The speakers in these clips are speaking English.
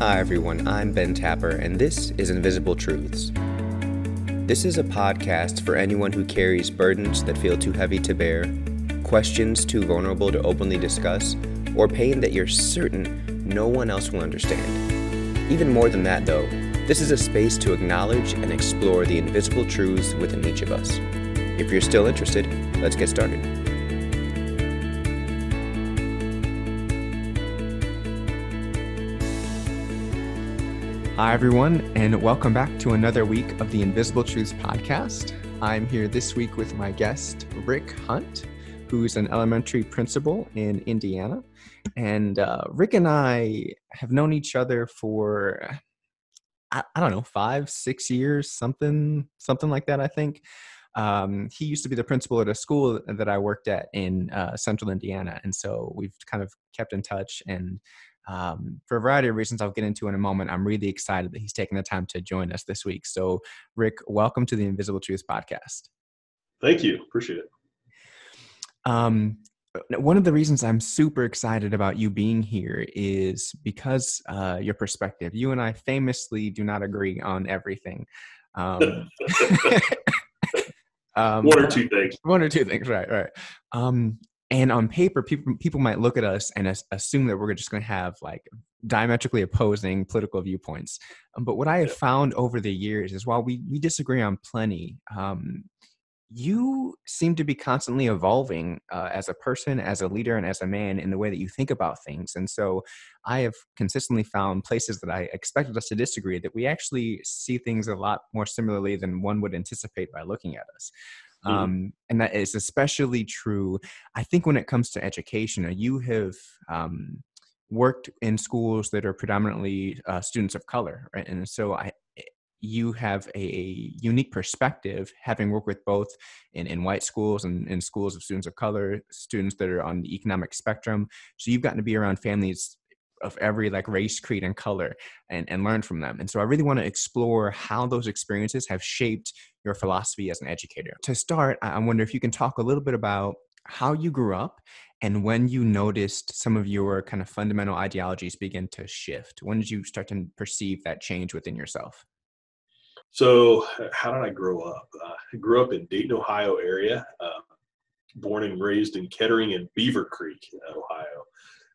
Hi, everyone. I'm Ben Tapper, and this is Invisible Truths. This is a podcast for anyone who carries burdens that feel too heavy to bear, questions too vulnerable to openly discuss, or pain that you're certain no one else will understand. Even more than that, though, this is a space to acknowledge and explore the invisible truths within each of us. If you're still interested, let's get started. Hi, everyone, and welcome back to another week of the Invisible Truths podcast. I'm here this week with my guest, Rick Hunt, who's an elementary principal in Indiana. And uh, Rick and I have known each other for, I, I, don't know, five, six years, something, something like that, I think. Um, he used to be the principal at a school that I worked at in uh, central Indiana. And so we've kind of kept in touch and um, for a variety of reasons I'll get into in a moment. I'm really excited that he's taking the time to join us this week. So, Rick, welcome to the Invisible Truths podcast. Thank you. Appreciate it. Um, one of the reasons I'm super excited about you being here is because uh, your perspective. You and I famously do not agree on everything. Um, um, one or two things. One or two things, right? Right. Um, and on paper people people might look at us and assume that we're just going to have like diametrically opposing political viewpoints. Um, but what i have found over the years is while we we disagree on plenty um, you seem to be constantly evolving uh, as a person as a leader and as a man in the way that you think about things. And so i have consistently found places that i expected us to disagree that we actually see things a lot more similarly than one would anticipate by looking at us Mm-hmm. Um, and that is especially true, I think, when it comes to education. You have um, worked in schools that are predominantly uh, students of color, right? And so I, eh, you have a unique perspective having worked with both in, in white schools and in schools of students of color, students that are on the economic spectrum. So you've gotten to be around families of every like race, creed, and color and, and learn from them. And so I really want to explore how those experiences have shaped your philosophy as an educator. To start, I wonder if you can talk a little bit about how you grew up and when you noticed some of your kind of fundamental ideologies begin to shift. When did you start to perceive that change within yourself? So, how did I grow up? Uh, I grew up in Dayton, Ohio area. Uh, born and raised in Kettering and Beavercreek, Ohio.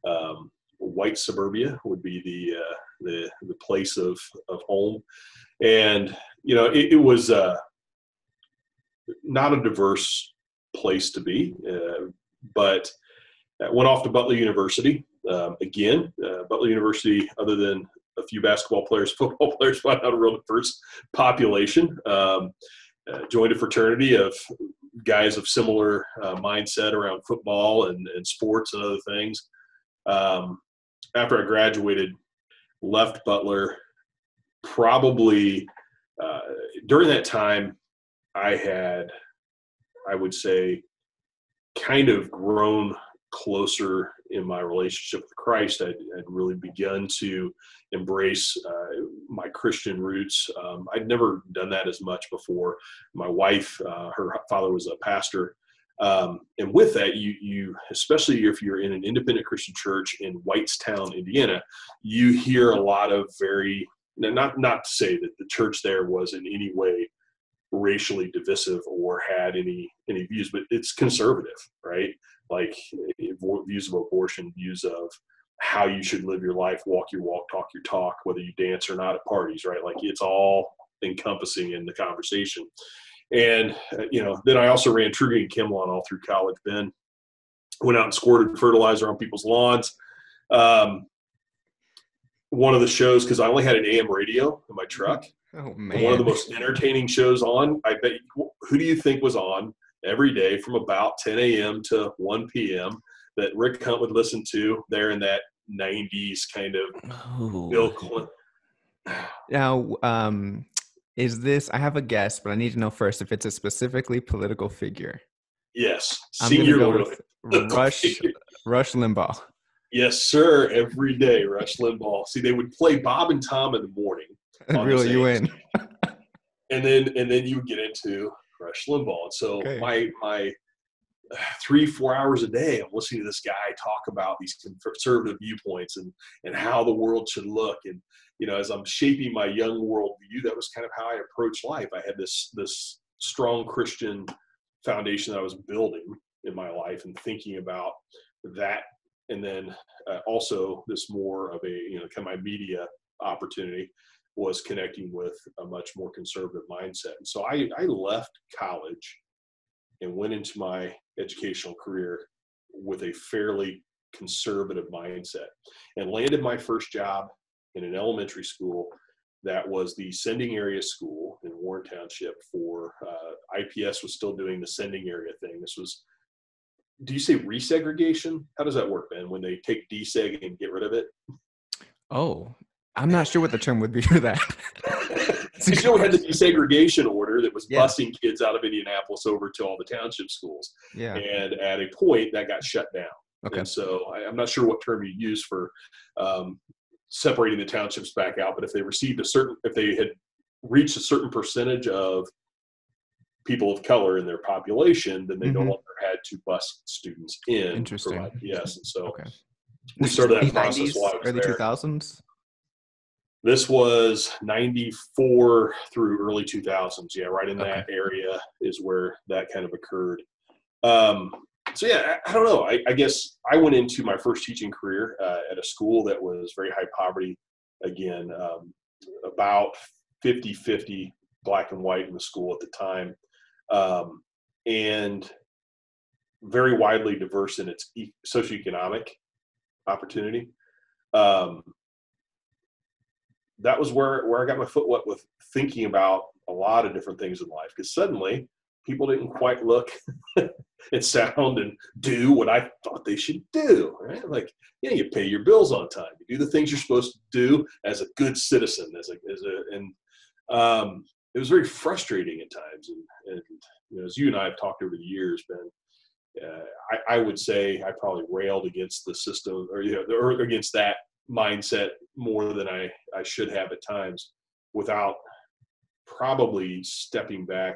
Um, white suburbia would be the uh, the the place of of home, and you know it, it was uh, not a diverse place to be, uh, but I went off to Butler University um, again. Uh, Butler University, other than a few basketball players, football players, not a real diverse population. Um, uh, joined a fraternity of guys of similar uh, mindset around football and, and sports and other things. Um, after I graduated, left Butler. Probably uh, during that time, I had, I would say, kind of grown closer in my relationship with Christ. I'd, really begun to embrace uh, my Christian roots. Um, I'd never done that as much before. My wife, uh, her father was a pastor, um, and with that, you, you, especially if you're in an independent Christian church in Whitestown, Indiana, you hear a lot of very, not, not to say that the church there was in any way racially divisive or had any, any views, but it's conservative, right? Like views of abortion, views of how you should live your life, walk your walk, talk your talk, whether you dance or not at parties, right? Like it's all encompassing in the conversation. And, uh, you know, then I also ran Trugreen and ChemLawn all through college. Ben went out and squirted fertilizer on people's lawns. Um, one of the shows, because I only had an AM radio in my truck. Oh, man. One of the most entertaining shows on. I bet, who do you think was on every day from about 10 a.m. to 1 p.m. that Rick Hunt would listen to there in that 90s kind of oh. Bill Clinton? Now, um, is this? I have a guess, but I need to know first if it's a specifically political figure. Yes, I'm senior go Rush Rush Limbaugh. Yes, sir. Every day, Rush Limbaugh. See, they would play Bob and Tom in the morning. really, you win. and then and then you would get into Rush Limbaugh. And so okay. my my three, four hours a day, I'm listening to this guy talk about these conservative viewpoints and and how the world should look. And you know, as I'm shaping my young worldview, that was kind of how I approached life. I had this this strong Christian foundation that I was building in my life and thinking about that, and then uh, also this more of a you know kind of my media opportunity was connecting with a much more conservative mindset. And so I, I left college and went into my educational career with a fairly conservative mindset and landed my first job in an elementary school that was the sending area school in Warren Township for uh, IPS was still doing the sending area thing. This was, do you say resegregation? How does that work, Ben? When they take deseg and get rid of it? Oh, I'm not sure what the term would be for that. you we had the desegregation order that was yeah. busing kids out of Indianapolis over to all the township schools. Yeah. And at a point, that got shut down. Okay. And so I, am not sure what term you use for um, separating the townships back out, but if they received a certain, if they had reached a certain percentage of people of color in their population, then they mm-hmm. no longer had to bus students in. Interesting. Yes. And so okay. we started that process while I was early 2000s? This was 94 through early 2000s. Yeah, right in that area is where that kind of occurred. Um, so yeah, I, I don't know. I, I, guess I went into my first teaching career uh, at a school that was very high poverty. Again, um, about 50 50 black and white in the school at the time. Um, and very widely diverse in its socioeconomic opportunity. Um, that was where where I got my foot wet with thinking about a lot of different things in life because suddenly people didn't quite look and sound and do what I thought they should do. Right? Like, yeah, you pay your bills on time. You do the things you're supposed to do as a good citizen. As a, as a and um, it was very frustrating at times. And, and you know, as you and I have talked over the years, Ben, uh, I, I, would say I probably railed against the system or, you know, or against that mindset more than I, I should have at times without probably stepping back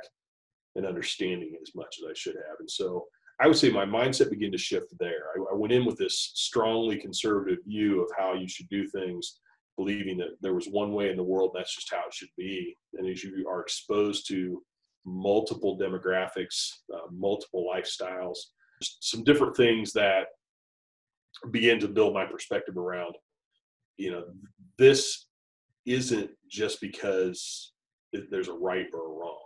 and understanding as much as I should have. And so I would say my mindset began to shift there. I, I, went in with this strongly conservative view of how you should do things, believing that there was one way in the world, that's just how it should be. And as you are exposed to multiple demographics, uh, multiple lifestyles, some different things that begin to build my perspective around you know, this isn't just because there's a right or a wrong.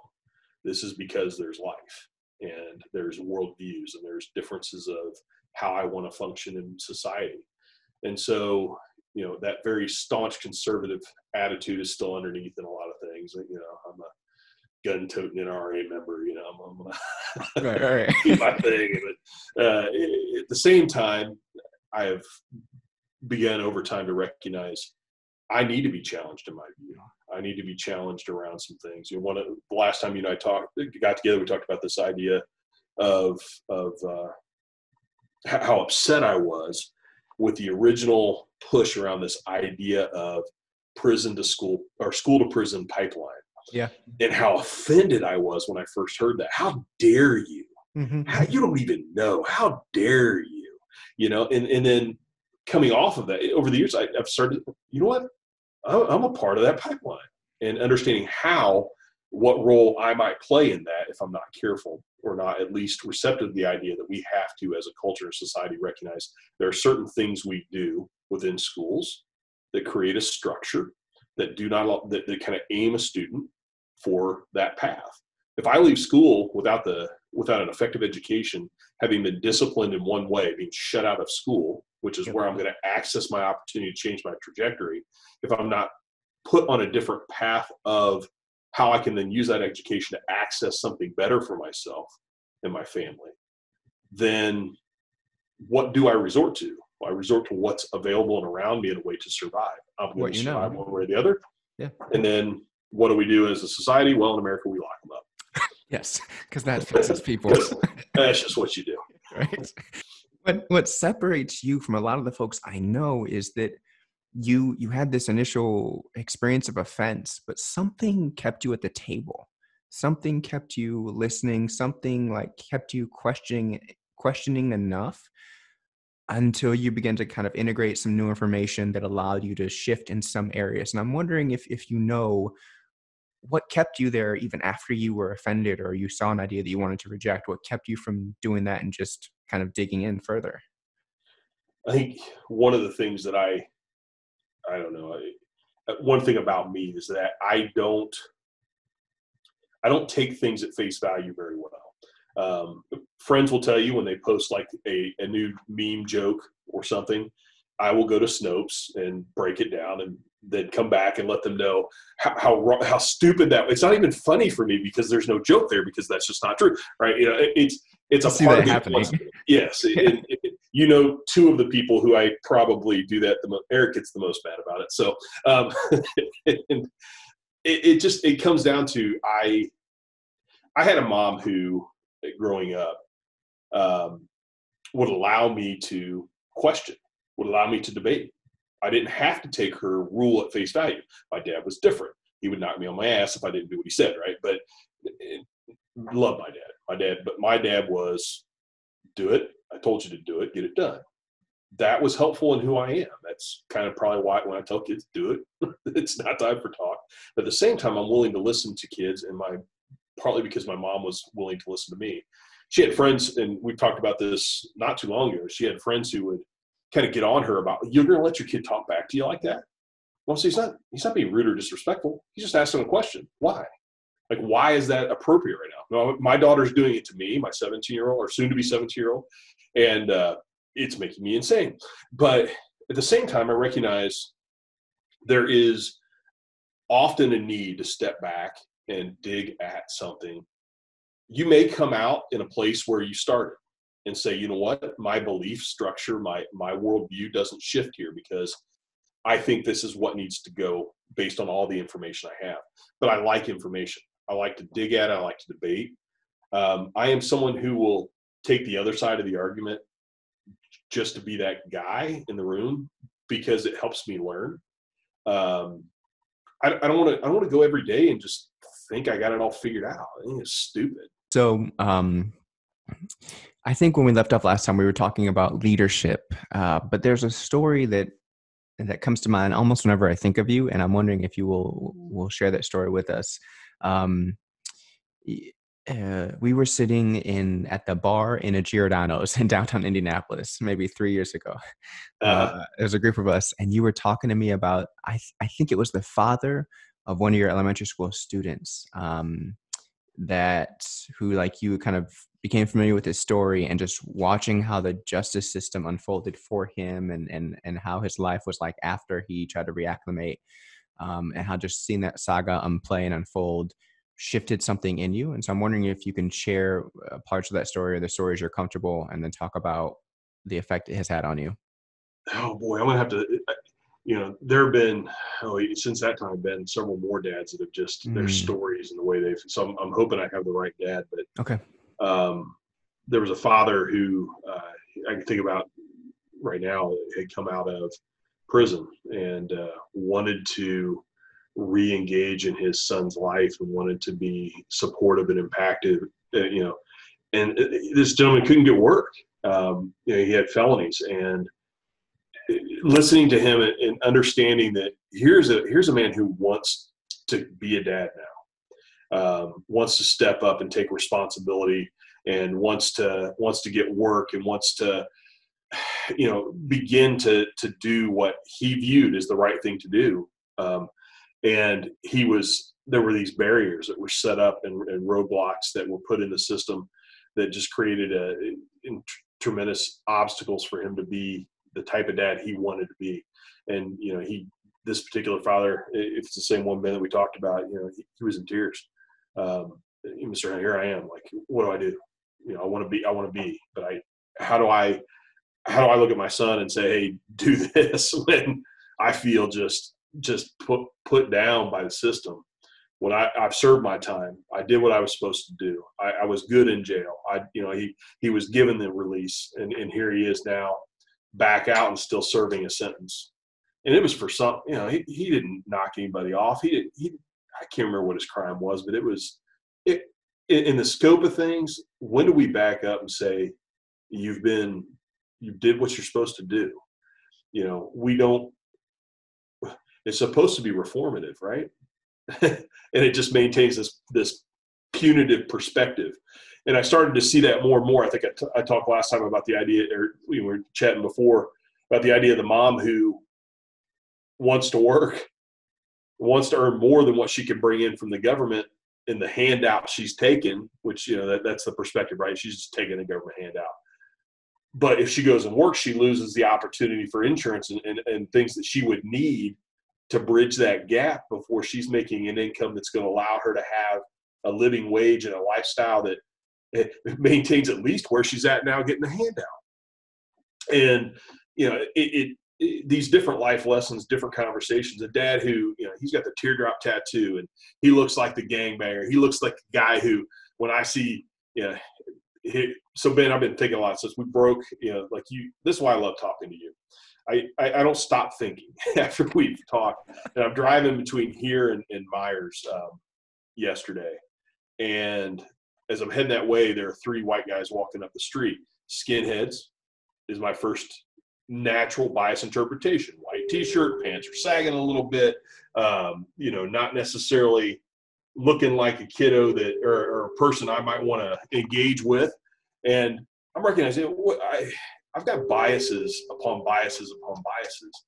This is because there's life and there's worldviews and there's differences of how I want to function in society. And so, you know, that very staunch conservative attitude is still underneath in a lot of things. You know, I'm a gun toting NRA member, you know, I'm, I'm gonna right, right. keep my thing. But uh, at the same time, I have began over time to recognize I need to be challenged in my view. I need to be challenged around some things. You know, one of the last time you and I talked, got together, we talked about this idea of of uh, how upset I was with the original push around this idea of prison to school or school to prison pipeline. Yeah, and how offended I was when I first heard that. How dare you? Mm-hmm. How you don't even know? How dare you? You know, and and then coming off of that over the years, I, have started, you know what? I'm a part of that pipeline and understanding how, what role I might play in that if I'm not careful or not at least receptive to the idea that we have to, as a culture and society, recognize there are certain things we do within schools that create a structure that do not that, that kind of aim a student for that path. If I leave school without the without an effective education, having been disciplined in one way, being shut out of school, which is where I'm going to access my opportunity to change my trajectory. If I'm not put on a different path of how I can then use that education to access something better for myself and my family, then what do I resort to? Well, I resort to what's available and around me in a way to survive. I'm going what to survive know. one way or the other. Yeah. And then what do we do as a society? Well, in America, we lock them up. yes, because that fixes people. that's just what you do. Right. What what separates you from a lot of the folks I know is that you you had this initial experience of offense, but something kept you at the table. something kept you listening, something like kept you questioning questioning enough until you begin to kind of integrate some new information that allowed you to shift in some areas. And I'm wondering if if you know what kept you there even after you were offended or you saw an idea that you wanted to reject, what kept you from doing that and just kind of digging in further? I think one of the things that I I don't know, I, one thing about me is that I don't I don't take things at face value very well. Um, friends will tell you when they post like a, a new meme joke or something, I will go to Snopes and break it down and then come back and let them know how, how, how stupid that it's not even funny for me because there's no joke there because that's just not true right you know it, it's it's a part of happening. yes it, it, you know two of the people who i probably do that the most eric gets the most mad about it so um, it, just it comes down to i i had a mom who growing up um, would allow me to question, would allow me to debate. I didn't have to take her rule at face value. My dad was different. He would knock me on my ass if I didn't do what he said, right? But it, love my dad. My dad, but my dad was do it. I told you to do it, get it done. That was helpful in who I am. That's kind of probably why when I tell kids do it, it's not time for talk. But at the same time, I'm willing to listen to kids and my partly because my mom was willing to listen to me. She had friends, and we talked about this not too long ago. She had friends who would kind of get on her about, "You're going to let your kid talk back to you like that?" Well, see, he's not. He's not being rude or disrespectful. He's just asking a question. Why? Like, why is that appropriate right now? my daughter's doing it to me, my 17 year old or soon to be 17 year old, and uh, it's making me insane. But at the same time, I recognize there is often a need to step back and dig at something, you may come out in a place where you started and say, you know what, my belief structure, my my worldview doesn't shift here because I think this is what needs to go based on all the information I have. But I like information. I like to dig at. I like to debate. Um, I am someone who will take the other side of the argument just to be that guy in the room because it helps me learn. Um, I, I don't want to. I don't want to go every day and just think I got it all figured out. I think it's stupid. So, um, I think when we left off last time, we were talking about leadership, uh, but there's a story that that comes to mind almost whenever I think of you, and I'm wondering if you will will share that story with us. Um, uh, we were sitting in at the bar in a Giordano's in downtown Indianapolis, maybe three years ago. Uh-huh. Uh, there's a group of us, and you were talking to me about I th- I think it was the father of one of your elementary school students um, that who like you kind of became familiar with his story and just watching how the justice system unfolded for him and and and how his life was like after he tried to reacclimate um, and how just seeing that saga unplay and unfold shifted something in you and so i'm wondering if you can share uh, parts of that story or the stories you're comfortable and then talk about the effect it has had on you oh boy i'm gonna have to you know, there have been oh, since that time been several more dads that have just mm. their stories and the way they've. So I'm, I'm, hoping I have the right dad, but okay. Um, there was a father who uh, I can think about right now had come out of prison and uh, wanted to re-engage in his son's life and wanted to be supportive and impacted. Uh, you know, and uh, this gentleman couldn't get work. Um, you know, he had felonies and listening to him and understanding that here's a here's a man who wants to be a dad now, um, wants to step up and take responsibility, and wants to wants to get work and wants to you know begin to to do what he viewed as the right thing to do. Um, and he was there were these barriers that were set up and, and roadblocks that were put in the system that just created a, tremendous obstacles for him to be the type of dad he wanted to be. And you know, he this particular father, if it's the same one man that we talked about, you know, he, he was in tears. Um, Mr. Here I am. Like, what do I do? You know, I want to be. I want to be, but I. How do I? How do I look at my son and say, "Hey, do this"? When I feel just just put put down by the system. When I, I've served my time, I did what I was supposed to do. I, I was good in jail. I, you know, he he was given the release, and, and here he is now back out and still serving a sentence. And it was for some, you know, he, he didn't knock anybody off. He didn't, he, I can't remember what his crime was, but it was, it, in, in the scope of things, when do we back up and say, you've been, you did what you're supposed to do? You know, we don't, it's supposed to be reformative, right? and it just maintains this, this punitive perspective. And I started to see that more and more. I think I, t- I talked last time about the idea, or we were chatting before about the idea of the mom who wants to work, wants to earn more than what she can bring in from the government in the handout she's taken, which, you know, that, that's the perspective, right? She's just taking a government handout. But if she goes and works, she loses the opportunity for insurance and, and, and things that she would need to bridge that gap before she's making an income that's going to allow her to have a living wage and a lifestyle that eh, maintains at least where she's at now getting a handout. And, you know, it, it, it, these different life lessons, different conversations. A dad who, you know, he's got the teardrop tattoo and he looks like the gangbanger. He looks like the guy who, when I see, you know, so Ben, I've been thinking a lot since we broke, you know, like you, this is why I love talking to you. I, I, I don't stop thinking after we've talked. And I'm driving between here and, and Myers um, yesterday. And as I'm heading that way, there are three white guys walking up the street. Skinheads is my first natural bias interpretation. White t-shirt, pants are sagging a little bit. Um, you know, not necessarily looking like a kiddo that or, or a person I might want to engage with. And I'm recognizing I I've got biases upon biases upon biases.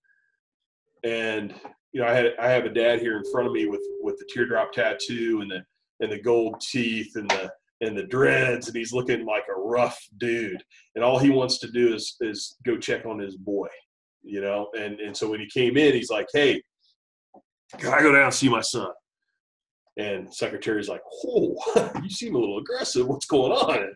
And you know, I had I have a dad here in front of me with with the teardrop tattoo and the and the gold teeth and the and the dreads and he's looking like a rough dude and all he wants to do is is go check on his boy you know and and so when he came in he's like hey can i go down and see my son and secretary's like oh you seem a little aggressive what's going on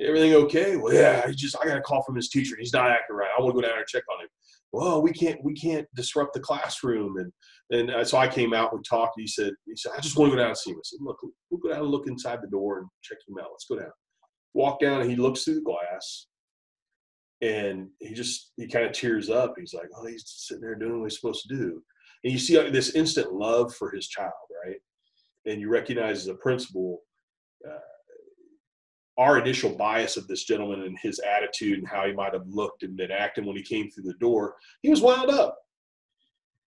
everything okay well yeah he just i got a call from his teacher he's not acting right i want to go down and check on him well we can't we can't disrupt the classroom and and uh, so I came out, we talked. He said, he said, I just want to go down and see him. I said, look, we'll go down and look inside the door and check him out. Let's go down. Walk down and he looks through the glass and he just, he kind of tears up. He's like, oh, he's sitting there doing what he's supposed to do. And you see this instant love for his child, right? And you recognize as a principal, uh, our initial bias of this gentleman and his attitude and how he might have looked and been acting when he came through the door, he was wound up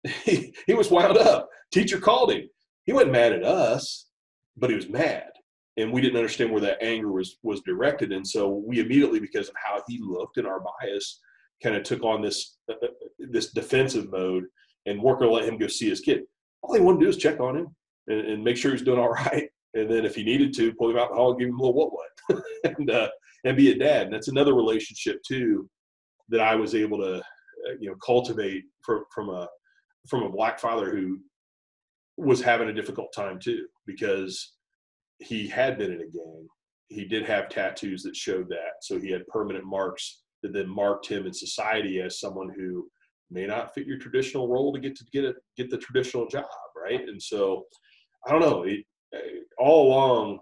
he, he was wound up. Teacher called him. He wasn't mad at us, but he was mad. And we didn't understand where that anger was was directed. And so we immediately, because of how he looked and our bias, kind of took on this uh, uh this defensive mode and to let him go see his kid. All he wanted to do is check on him and, and, make sure he's doing all right. And then if he needed to, pull him out the hall give him a little what what and uh, and be a dad. And that's another relationship too that I was able to uh, you know cultivate from from a from a black father who was having a difficult time too because he had been in a gang. He did have tattoos that showed that. So he had permanent marks that then marked him in society as someone who may not fit your traditional role to get to get it get the traditional job, right? And so I don't know. It, uh, all along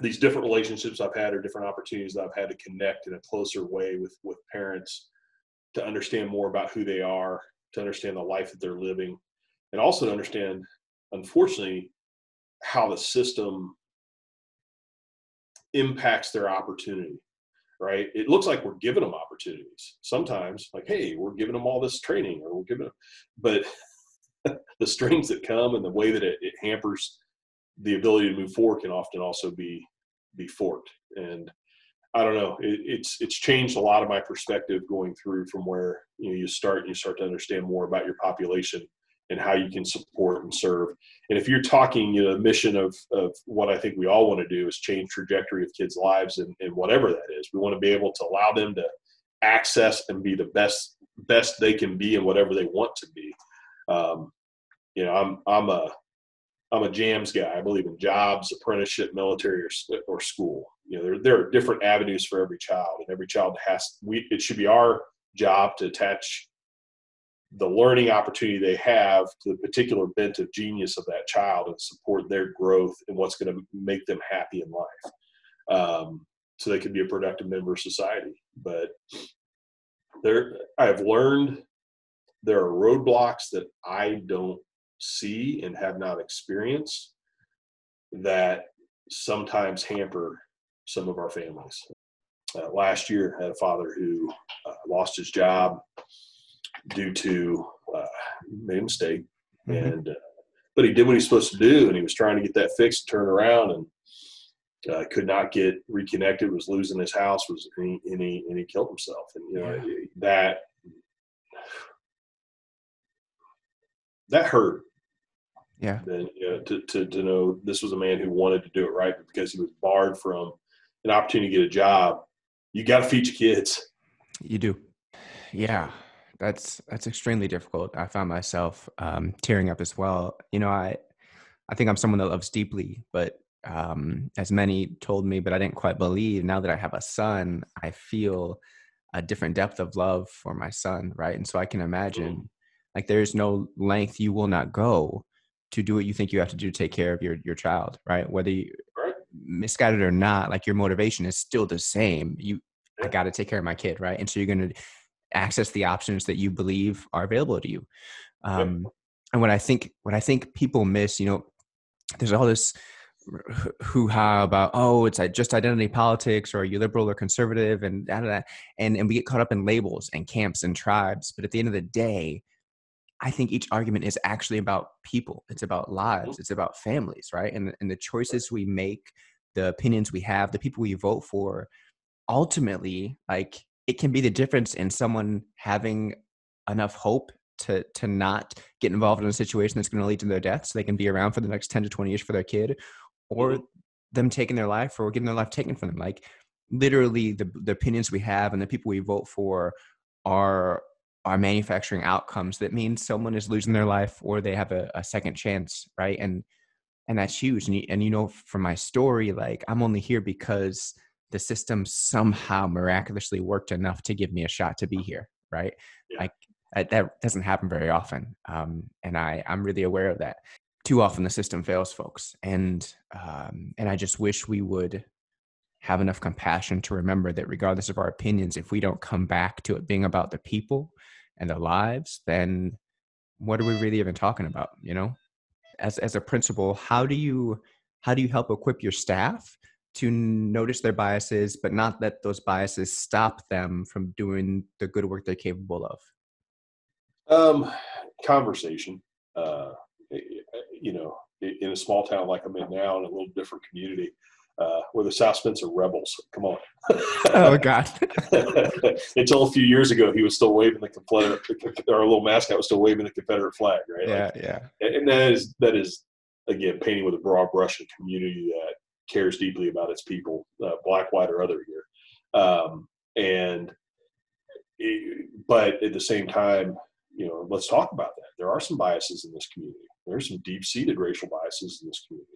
these different relationships I've had or different opportunities that I've had to connect in a closer way with with parents to understand more about who they are to understand the life that they're living, and also to understand, unfortunately, how the system impacts their opportunity. Right? It looks like we're giving them opportunities sometimes, like, hey, we're giving them all this training, or we're giving them, but the strings that come and the way that it, it hampers the ability to move forward can often also be be forked and I don't know. It, it's it's changed a lot of my perspective going through from where you know you start you start to understand more about your population and how you can support and serve. And if you're talking, you know, the mission of of what I think we all want to do is change trajectory of kids' lives and, and whatever that is. We want to be able to allow them to access and be the best best they can be and whatever they want to be. Um, you know, I'm I'm a I'm a jams guy. I believe in jobs, apprenticeship, military, or, or school. You know, there, there are different avenues for every child, and every child has. We it should be our job to attach the learning opportunity they have to the particular bent of genius of that child and support their growth and what's going to make them happy in life, um, so they can be a productive member of society. But there, I have learned there are roadblocks that I don't see and have not experienced that sometimes hamper some of our families. Uh, last year, I had a father who uh, lost his job due to uh, made a mistake, mm-hmm. and uh, but he did what he's supposed to do, and he was trying to get that fixed, turn around, and uh, could not get reconnected. Was losing his house, was and he and he, and he killed himself, and you know yeah. that that hurt. Yeah. And you know, to, to to know this was a man who wanted to do it right, but because he was barred from an opportunity to get a job, you got to feed your kids. You do. Yeah that's that's extremely difficult. I found myself um, tearing up as well. You know, I I think I'm someone that loves deeply, but um, as many told me, but I didn't quite believe. Now that I have a son, I feel a different depth of love for my son, right? And so I can imagine, like, there's no length you will not go to do what you think you have to do to take care of your your child, right? Whether you right. misguided or not, like your motivation is still the same. You, I got to take care of my kid, right? And so you're gonna access the options that you believe are available to you. Um, yep. And what I think, what I think people miss, you know, there's all this hoo ha about oh it's just identity politics or are you liberal or conservative and da, da, da. and and we get caught up in labels and camps and tribes but at the end of the day i think each argument is actually about people it's about lives it's about families right? And and the choices we make the opinions we have the people we vote for ultimately like it can be the difference in someone having enough hope to to not get involved in a situation that's going to lead to their death so they can be around for the next 10 to 20 years for their kid or mm-hmm. them taking their life or getting their life taken from them. Like literally the, the opinions we have and the people we vote for are are manufacturing outcomes that means someone is losing their life or they have a, a second chance right? And and that's huge. And you, and you know from my story like i'm only here because the system somehow miraculously worked enough to give me a shot to be here right? Yeah. like that doesn't happen very often um, and i i'm really aware of that. Too often the system fails folks. And um, and i just wish we would have enough compassion to remember that regardless of our opinions if we don't come back to it being about the people and their lives then what are we really even talking about you know as as a principal how do you how do you help equip your staff to notice their biases, but not let those biases stop them from doing the good work they're capable of? Um, conversation. Uh, you know, in a small town like I'm in now, in a little different community, uh, we're the South Spencer Rebels. Come on. oh God. Until a few years ago, he was still waving the Confederate, our little mascot was still waving the Confederate flag, right? Yeah, like, yeah. And that is that is again painting with a broad brush a community that cares deeply about its people, uh, black, white, or other here. Um, and it, but at the same time, you know, let's talk about that. There are some biases in this community. There are some deep-seated racial biases in this community.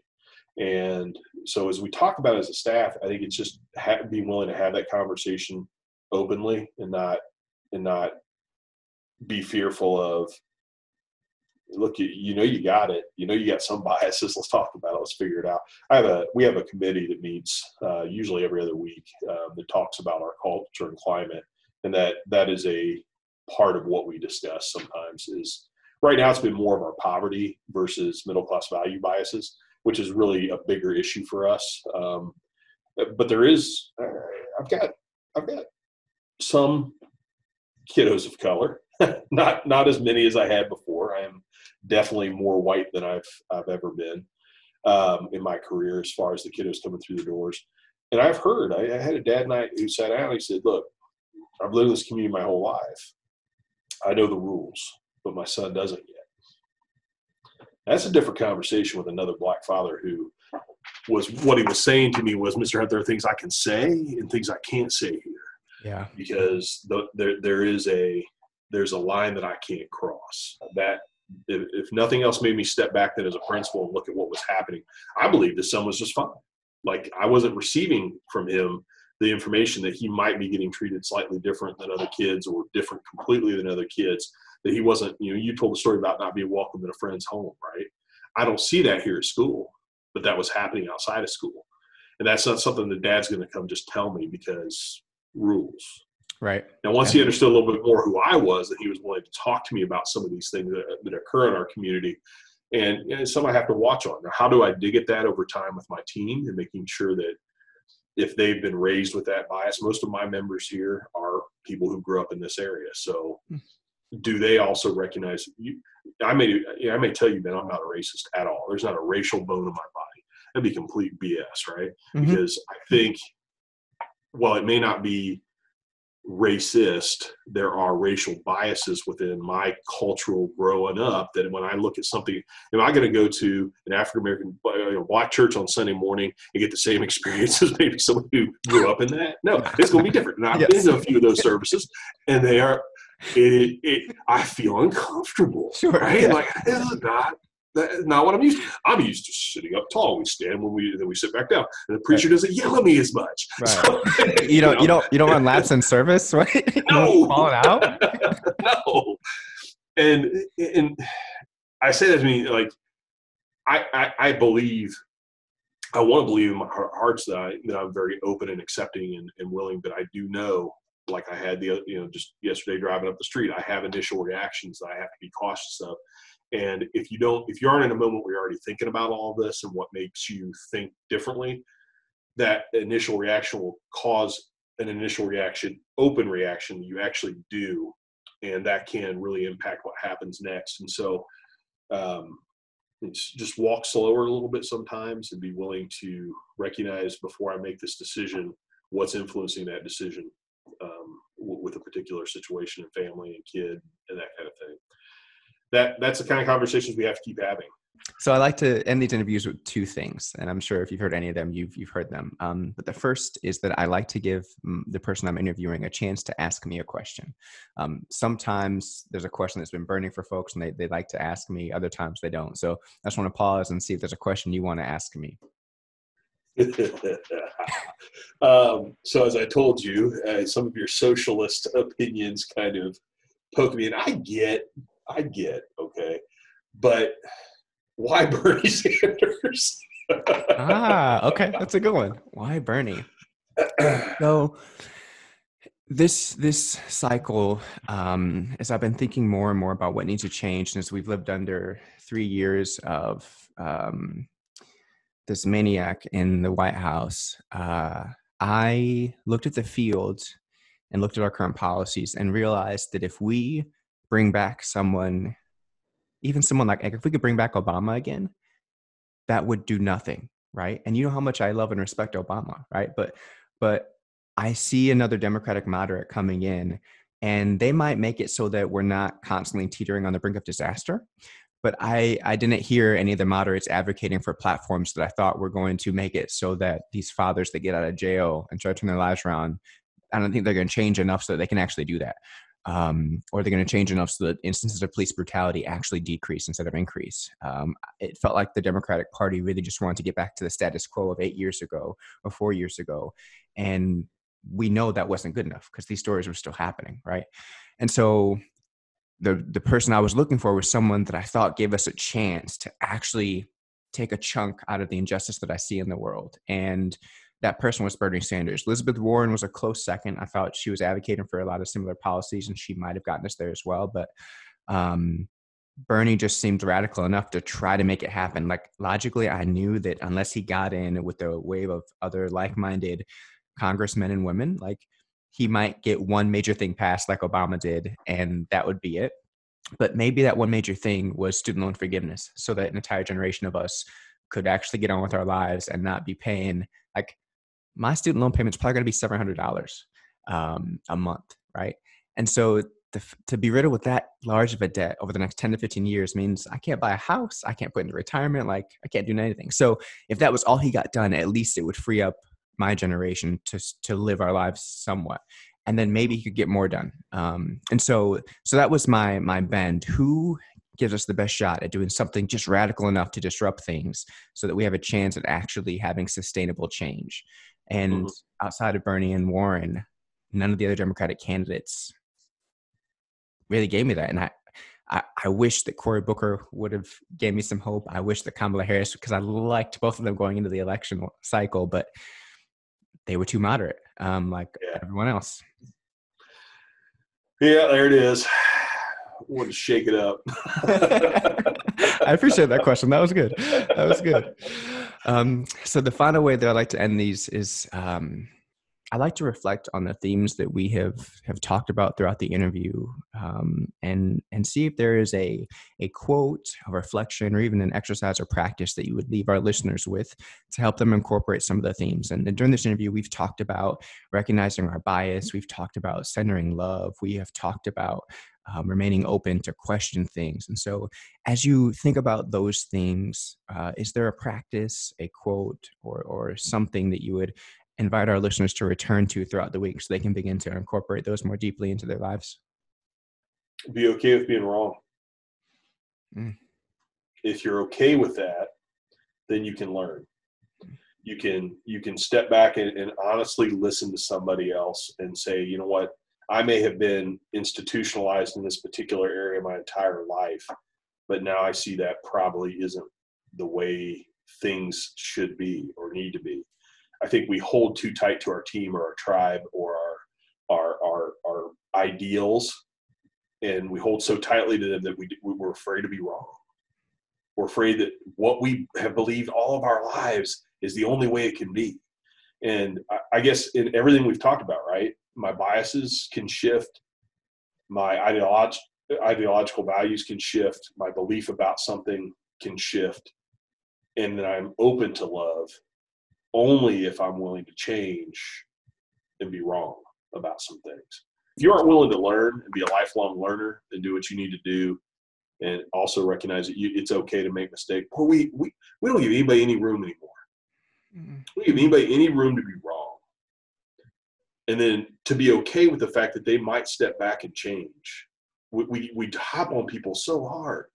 And so, as we talk about as a staff, I think it's just ha- being willing to have that conversation openly and not and not be fearful of look, you, you know you got it. You know you got some biases. Let's talk about it. Let's figure it out. I have a we have a committee that meets uh, usually every other week uh, that talks about our culture and climate, and that that is a part of what we discuss. Sometimes is right now it's been more of our poverty versus middle class value biases, which is really a bigger issue for us. Um, but there is uh, I've got I've got some kiddos of color not not as many as I had before. I am definitely more white than I've I've ever been um, in my career as far as the kiddos coming through the doors. And I've heard I, I had a dad night who sat down. And he said, "Look, I've lived in this community my whole life. I know the rules, but my son doesn't yet." That's a different conversation with another black father who was what he was saying to me was, "Mr. Hunt, there are things I can say and things I can't say here." Yeah, because the, there there is a there's a line that I can't cross. That if, if nothing else made me step back then as a principal and look at what was happening, I believe the son was just fine. Like I wasn't receiving from him the information that he might be getting treated slightly different than other kids or different completely than other kids. That he wasn't, you know, you told the story about not being welcome in a friend's home, right? I don't see that here at school, but that was happening outside of school. And that's not something the dad's going to come just tell me because rules. Right. Now, once he understood a little bit more who I was, that he was willing to talk to me about some of these things that, that occur in our community, and, and some I have to watch on. Now, how do I dig at that over time with my team and making sure that if they've been raised with that bias, most of my members here are people who grew up in this area. So, hmm. Do they also recognize? You, I may, I may tell you, that I'm not a racist at all. There's not a racial bone in my body. That'd be complete BS, right? Mm-hmm. Because I think, while it may not be racist, there are racial biases within my cultural growing up that when I look at something, am I going to go to an African American black church on Sunday morning and get the same experience as maybe someone who grew up in that? No, it's going to be different. And I've yes. been to a few of those services, and they are. It, it, I feel uncomfortable. Sure, right? Yeah. Like this is not that's not what I'm used to. I'm used to sitting up tall. We stand when we then we sit back down, and the preacher right. doesn't yell at me as much. Right. So, you, don't, you, know, you don't you don't run laps in service, right? No, falling out. no, and and I say that to me like I I, I believe I want to believe in my heart, hearts that I that I'm very open and accepting and, and willing, but I do know like I had the you know just yesterday driving up the street, I have initial reactions that I have to be cautious of and if you don't, if you aren't in a moment where you're already thinking about all this and what makes you think differently, that initial reaction will cause an initial reaction, open reaction you actually do. And that can really impact what happens next. And so, um, it's just walk slower a little bit sometimes and be willing to recognize before I make this decision what's influencing that decision um, with a particular situation and family and kid and that kind of thing that that's the kind of conversations we have to keep having. So I like to end these interviews with two things, and I'm sure if you've heard any of them, you've you've heard them. Um, but the first is that I like to give the person I'm interviewing a chance to ask me a question. Um, sometimes there's a question that's been burning for folks, and they they like to ask me. Other times they don't. So I just want to pause and see if there's a question you want to ask me. um, so as I told you, uh, some of your socialist opinions kind of poke me, and I get I get, okay, but why Bernie Sanders? ah, okay, that's a good one. Why Bernie? so this this cycle, um, as I've been thinking more and more about what needs to change, and as we've lived under three years of um, this maniac in the White House, uh, I looked at the field and looked at our current policies and realized that if we bring back someone, even someone like if we could bring back Obama again, that would do nothing, right? And you know how much I love and respect Obama, right? But but I see another Democratic moderate coming in, and they might make it so that we're not constantly teetering on the brink of disaster. But I, I didn't hear any of the moderates advocating for platforms that I thought were going to make it so that these fathers that get out of jail and try to turn their lives around, I don't think they're going to change enough so that they can actually do that um, or they're going to change enough so that instances of police brutality actually decrease instead of increase. Um, it felt like the Democratic Party really just wanted to get back to the status quo of eight years ago or four years ago. And we know that wasn't good enough because these stories were still happening, right? And so the the person I was looking for was someone that I thought gave us a chance to actually take a chunk out of the injustice that I see in the world. And that person was Bernie Sanders. Elizabeth Warren was a close second. I felt she was advocating for a lot of similar policies, and she might have gotten us there as well. But um, Bernie just seemed radical enough to try to make it happen. Like logically, I knew that unless he got in with a wave of other like-minded congressmen and women, like he might get one major thing passed, like Obama did, and that would be it. But maybe that one major thing was student loan forgiveness, so that an entire generation of us could actually get on with our lives and not be paying like my student loan payment's probably going to be seven hundred dollars um, a month, right? And so to, to be riddled with that large of a debt over the next 10 to 15 years means I can't buy a house, I can't put into retirement, like I can't do anything. So if that was all he got done, at least it would free up my generation to to live our lives somewhat, and then maybe he could get more done. Um, and so so that was my my bend. Who gives us the best shot at doing something just radical enough to disrupt things so that we have a chance at actually having sustainable change and mm-hmm. outside of Bernie and Warren, none of the other Democratic candidates really gave me that. And I, I, I wish that Cory Booker would have gave me some hope. I wish that Kamala Harris, because I liked both of them going into the election cycle, but they were too moderate, um, like yeah. everyone else. Yeah, there it is. Want to shake it up. I appreciate that question. That was good. That was good. Um, so the final way that I like to end these is um, I like to reflect on the themes that we have have talked about throughout the interview, um, and and see if there is a a quote, a reflection, or even an exercise or practice that you would leave our listeners with to help them incorporate some of the themes. And, and during this interview, we've talked about recognizing our bias. We've talked about centering love. We have talked about um, remaining open to question things. And so, as you think about those things, uh, is there a practice, a quote, or or something that you would invite our listeners to return to throughout the week so they can begin to incorporate those more deeply into their lives? Be okay with being wrong. Mm. If you're okay with that, then you can learn. You can you can step back and, and honestly listen to somebody else and say, you know what, I may have been institutionalized in this particular area my entire life, but now I see that probably isn't the way things should be or need to be. I think we hold too tight to our team or our tribe or our our our, our ideals, and we hold so tightly to them that we we're afraid to be wrong. We're afraid that what we have believed all of our lives is the only way it can be. And I, I guess in everything we've talked about, right? My biases can shift. My ideology ideological values can shift. My belief about something can shift. And then I'm open to love only if I'm willing to change and be wrong about some things. If you aren't willing to learn and be a lifelong learner and do what you need to do, and also recognize that you, it's okay to make mistakes, boy, we, we, we don't give anybody any room anymore. Mm-hmm. We give anybody any room to be wrong. And then to be okay with the fact that they might step back and change. We, we, we hop on people so hard.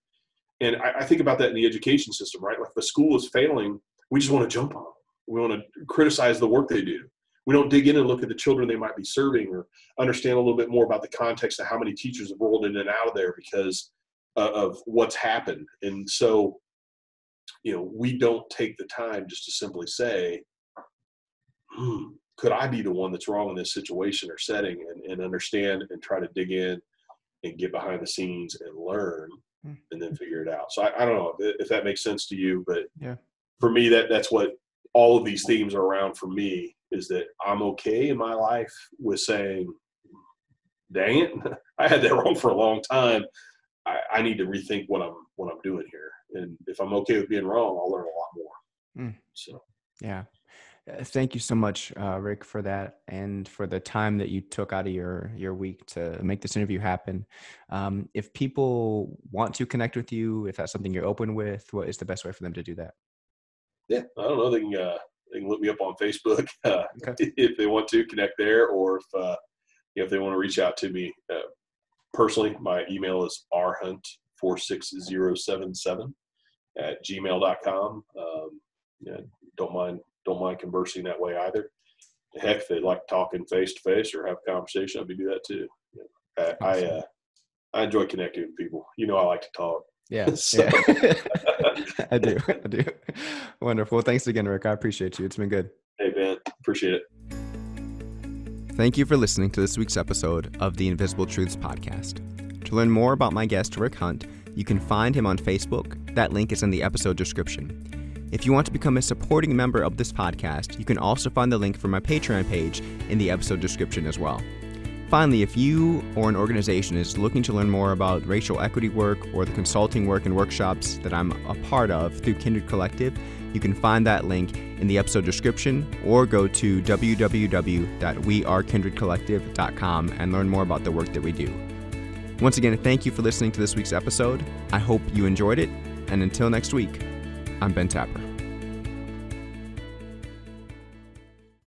And I, I think about that in the education system, right? Like if a school is failing, we just want to jump on them we want to criticize the work they do. We don't dig in and look at the children they might be serving or understand a little bit more about the context of how many teachers have rolled in and out of there because uh, of what's happened. And so, you know, we don't take the time just to simply say, hmm, could I be the one that's wrong in this situation or setting and, and understand and try to dig in and get behind the scenes and learn hmm. and then figure it out. So I, I don't know if, if, that makes sense to you, but yeah. for me, that that's what all of these themes are around for me is that I'm okay in my life with saying, dang it, I had that wrong for a long time. I, I, need to rethink what I'm what I'm doing here. And if I'm okay with being wrong, I'll learn a lot more. Mm. So yeah. Uh, thank you so much, uh, Rick, for that and for the time that you took out of your your week to make this interview happen. Um, if people want to connect with you, if that's something you're open with, what is the best way for them to do that? Yeah, I don't know. They can uh, they can look me up on Facebook uh, okay. if they want to connect there, or if uh, you know, if they want to reach out to me uh, personally. My email is rhunt four six zero seven seven at gmail.com. Um, yeah, don't mind don't mind conversing that way either. Heck, if they'd like talking face to face or have a conversation, I'd be do that too. I I, uh, I enjoy connecting with people. You know, I like to talk. Yeah. so. yeah. I do. I do. Wonderful. Thanks again, Rick. I appreciate you. It's been good. Hey, man. Appreciate it. Thank you for listening to this week's episode of the Invisible Truths podcast. To learn more about my guest, Rick Hunt, you can find him on Facebook. That link is in the episode description. If you want to become a supporting member of this podcast, you can also find the link for my Patreon page in the episode description as well. Finally, if you or an organization is looking to learn more about racial equity work or the consulting work and workshops that I'm a part of through Kindred Collective, you can find that link in the episode description or go to www.wearekindredcollective.com and learn more about the work that we do. Once again, thank you for listening to this week's episode. I hope you enjoyed it, and until next week, I'm Ben Tapper.